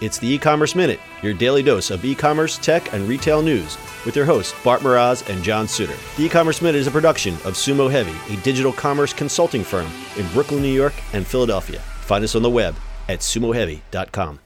It's the e-commerce minute, your daily dose of e-commerce, tech, and retail news, with your hosts Bart Mroz and John Suter. The e-commerce minute is a production of Sumo Heavy, a digital commerce consulting firm in Brooklyn, New York, and Philadelphia. Find us on the web at sumoheavy.com.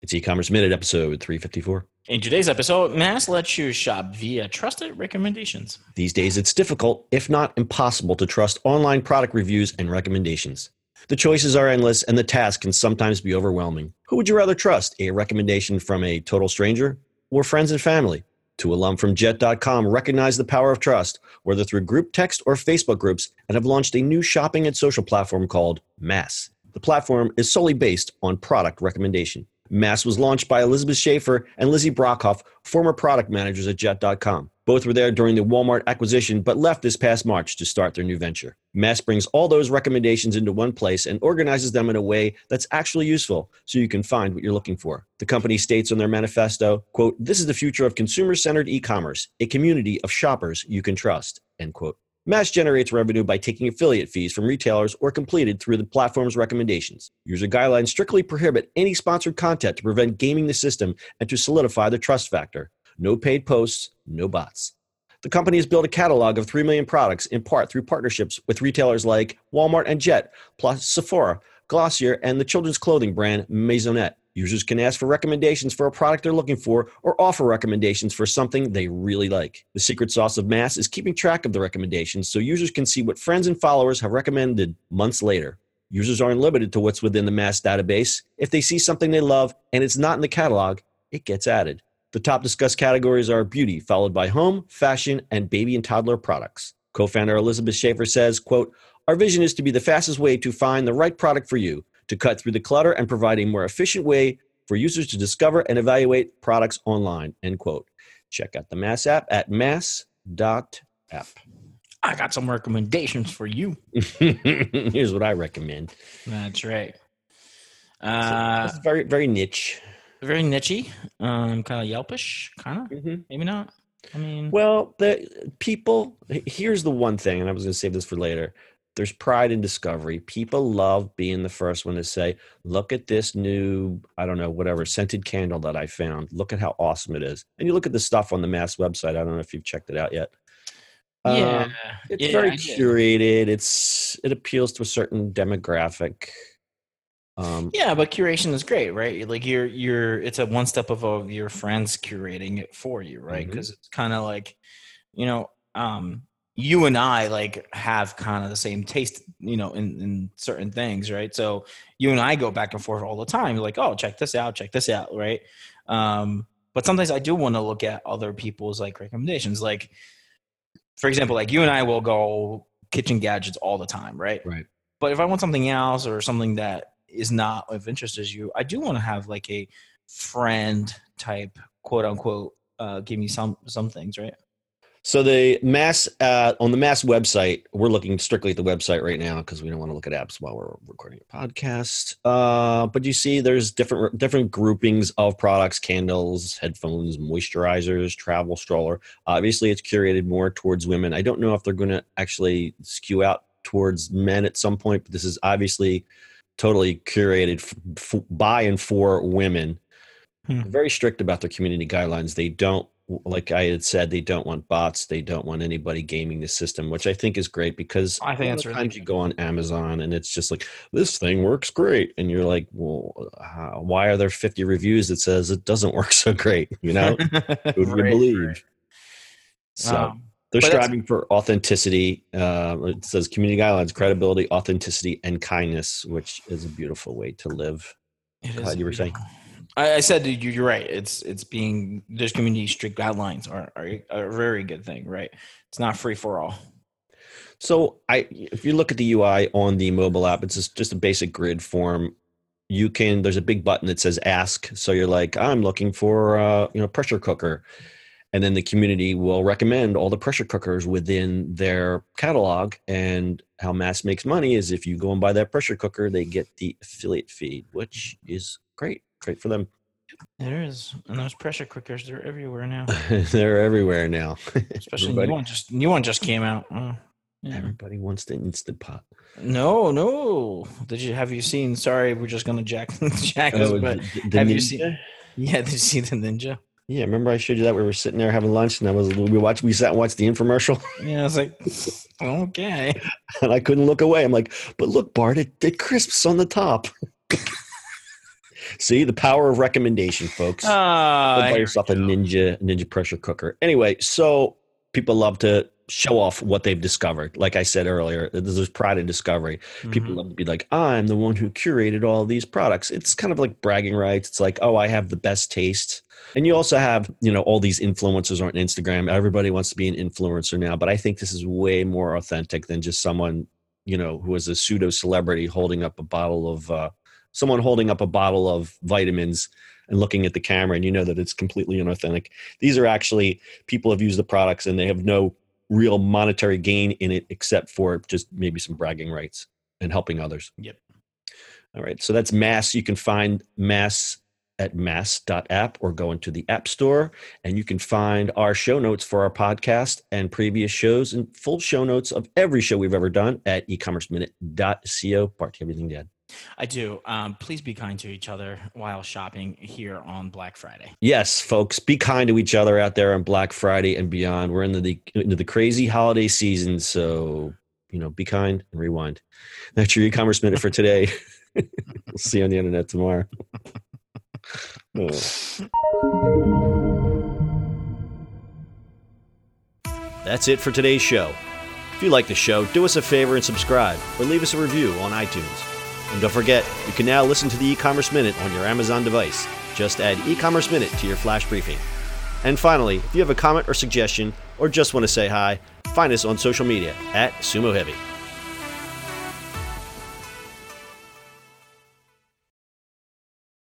It's e-commerce minute episode 354. In today's episode, MASSE lets you shop via trusted recommendations. These days, it's difficult, if not impossible, to trust online product reviews and recommendations. The choices are endless, and the task can sometimes be overwhelming. Who would you rather trust? A recommendation from a total stranger or friends and family? Two alum from Jet.com recognize the power of trust, whether through group text or Facebook groups, and have launched a new shopping and social platform called MASSE. The platform is solely based on product recommendation. MASSE was launched by Elizabeth Schaefer and Lizzie Brockhoff, former product managers at Jet.com. Both were there during the Walmart acquisition, but left this past March to start their new venture. MASSE brings all those recommendations into one place and organizes them in a way that's actually useful so you can find what you're looking for. The company states on their manifesto, quote, this is the future of consumer-centered e-commerce, a community of shoppers you can trust, end quote. MASSE generates revenue by taking affiliate fees from retailers or completed through the platform's recommendations. User guidelines strictly prohibit any sponsored content to prevent gaming the system and to solidify the trust factor. No paid posts, no bots. The company has built a catalog of 3 million products in part through partnerships with retailers like Walmart and Jet, plus Sephora, Glossier, and the children's clothing brand Maisonette. Users can ask for recommendations for a product they're looking for or offer recommendations for something they really like. The secret sauce of MASSE is keeping track of the recommendations so users can see what friends and followers have recommended months later. Users aren't limited to what's within the MASSE database. If they see something they love and it's not in the catalog, it gets added. The top discussed categories are beauty, followed by home, fashion, and baby and toddler products. Co-founder Elizabeth Schaefer says, quote, Our vision is to be the fastest way to find the right product for you to cut through the clutter and provide a more efficient way for users to discover and evaluate products online. End quote. Check out the MASSE app at masse.app. I got some recommendations for you. Here's what I recommend. That's right. Uh, it's very, very niche. Very nichey. Um, kind of Yelpish, kind of. Mhm. Maybe not. I mean, Well, the people. Here's the one thing, and I was going to save this for later. There's pride in discovery. People love being the first one to say, "Look at this new, I don't know, whatever scented candle that I found. Look at how awesome it is." And you look at the stuff on the MASSE website. I don't know if you've checked it out yet. yeah. Um, it's yeah, very curated. It's it appeals to a certain demographic. Um, Yeah, but curation is great, right? Like you're you're it's a one step above your friends curating it for you, right? Because it's kind of like, you know, um, you and I like have kind of the same taste, you know, in in certain things, right? So you and I go back and forth all the time. You're like, oh, check this out, check this out, right? Um, but sometimes I do want to look at other people's like recommendations, like for example, like you and I will go kitchen gadgets all the time, right? Right. But if I want something else or something that is not of interest as you, I do want to have like a friend type, quote unquote, uh, give me some some things, right? So the MASSE uh, on the MASSE website, we're looking strictly at the website right now because we don't want to look at apps while we're recording a podcast. Uh, but you see, there's different different groupings of products: candles, headphones, moisturizers, travel stroller. Obviously, it's curated more towards women. I don't know if they're going to actually skew out towards men at some point, but this is obviously totally curated f- f- by and for women. Hmm. Very strict about their community guidelines. They don't like I had said, they don't want bots. They don't want anybody gaming the system, which I think is great because I think a lot that's of really you go on Amazon and it's just like this thing works great, and you're like, well, how, why are there 50 reviews that says it doesn't work so great? You know, who do you believe? right. So Um, they're striving for authenticity. Uh, it says community guidelines, credibility, authenticity, and kindness, which is a beautiful way to live. it you were saying. I, I said you- you're right. It's it's being there's community strict guidelines are, are a very good thing, right? It's not free for all. So I, if you look at the UI on the mobile app, it's just, just a basic grid form. You can there's a big button that says ask. So you're like, I'm looking for uh, you know pressure cooker, and then the community will recommend all the pressure cookers within their catalog. And how MASSE makes money is if you go and buy that pressure cooker, they get the affiliate feed, which is great, great for them. There is, and those pressure cookers they're everywhere now. They're everywhere now. Especially Everybody- new one just new one just came out. Oh. Yeah. Everybody wants the instant pot. No, no. Did you have you seen? Sorry, we're just gonna jack jack oh, this, Oh, but the- the have you seen- yeah, did you see the ninja? Yeah, remember I showed you that we were sitting there having lunch, and I was we watched we sat and watched the infomercial, Yeah, I was like, okay. and I couldn't look away. I'm like, but look, Bart, it, it crisps on the top. See the power of recommendation, folks. Ah, buy yourself a ninja ninja pressure cooker. Anyway, so people love to show off what they've discovered. Like I said earlier, there's pride in discovery. People Mhm. love to be like, I'm the one who curated all these products. It's kind of like bragging rights. It's like, oh, I have the best taste. And you also have, you know, all these influencers on Instagram. Everybody wants to be an influencer now, but I think this is way more authentic than just someone, you know, who is a pseudo celebrity holding up a bottle of, uh, someone holding up a bottle of vitamins and looking at the camera, and you know that it's completely inauthentic. These are actually people have used the products and they have no real monetary gain in it except for just maybe some bragging rights and helping others. Yep. All right. So that's MASSE. You can find MASSE at masse.app or go into the App Store and you can find our show notes for our podcast and previous shows and full show notes of every show we've ever done at ecommerceminute.co. Bart, do you have anything to add? I do. Um, please be kind to each other while shopping here on Black Friday. Yes, folks, be kind to each other out there on Black Friday and beyond. We're into the into the crazy holiday season, so you know, be kind and rewind. That's your e-commerce minute for today. we'll see you on the internet tomorrow. That's it for today's show. If you like the show, do us a favor and subscribe or leave us a review on iTunes. And don't forget, you can now listen to the e-commerce minute on your Amazon device. Just add e-commerce minute to your flash briefing. And finally, if you have a comment or suggestion or just want to say hi, find us on social media at Sumo Heavy.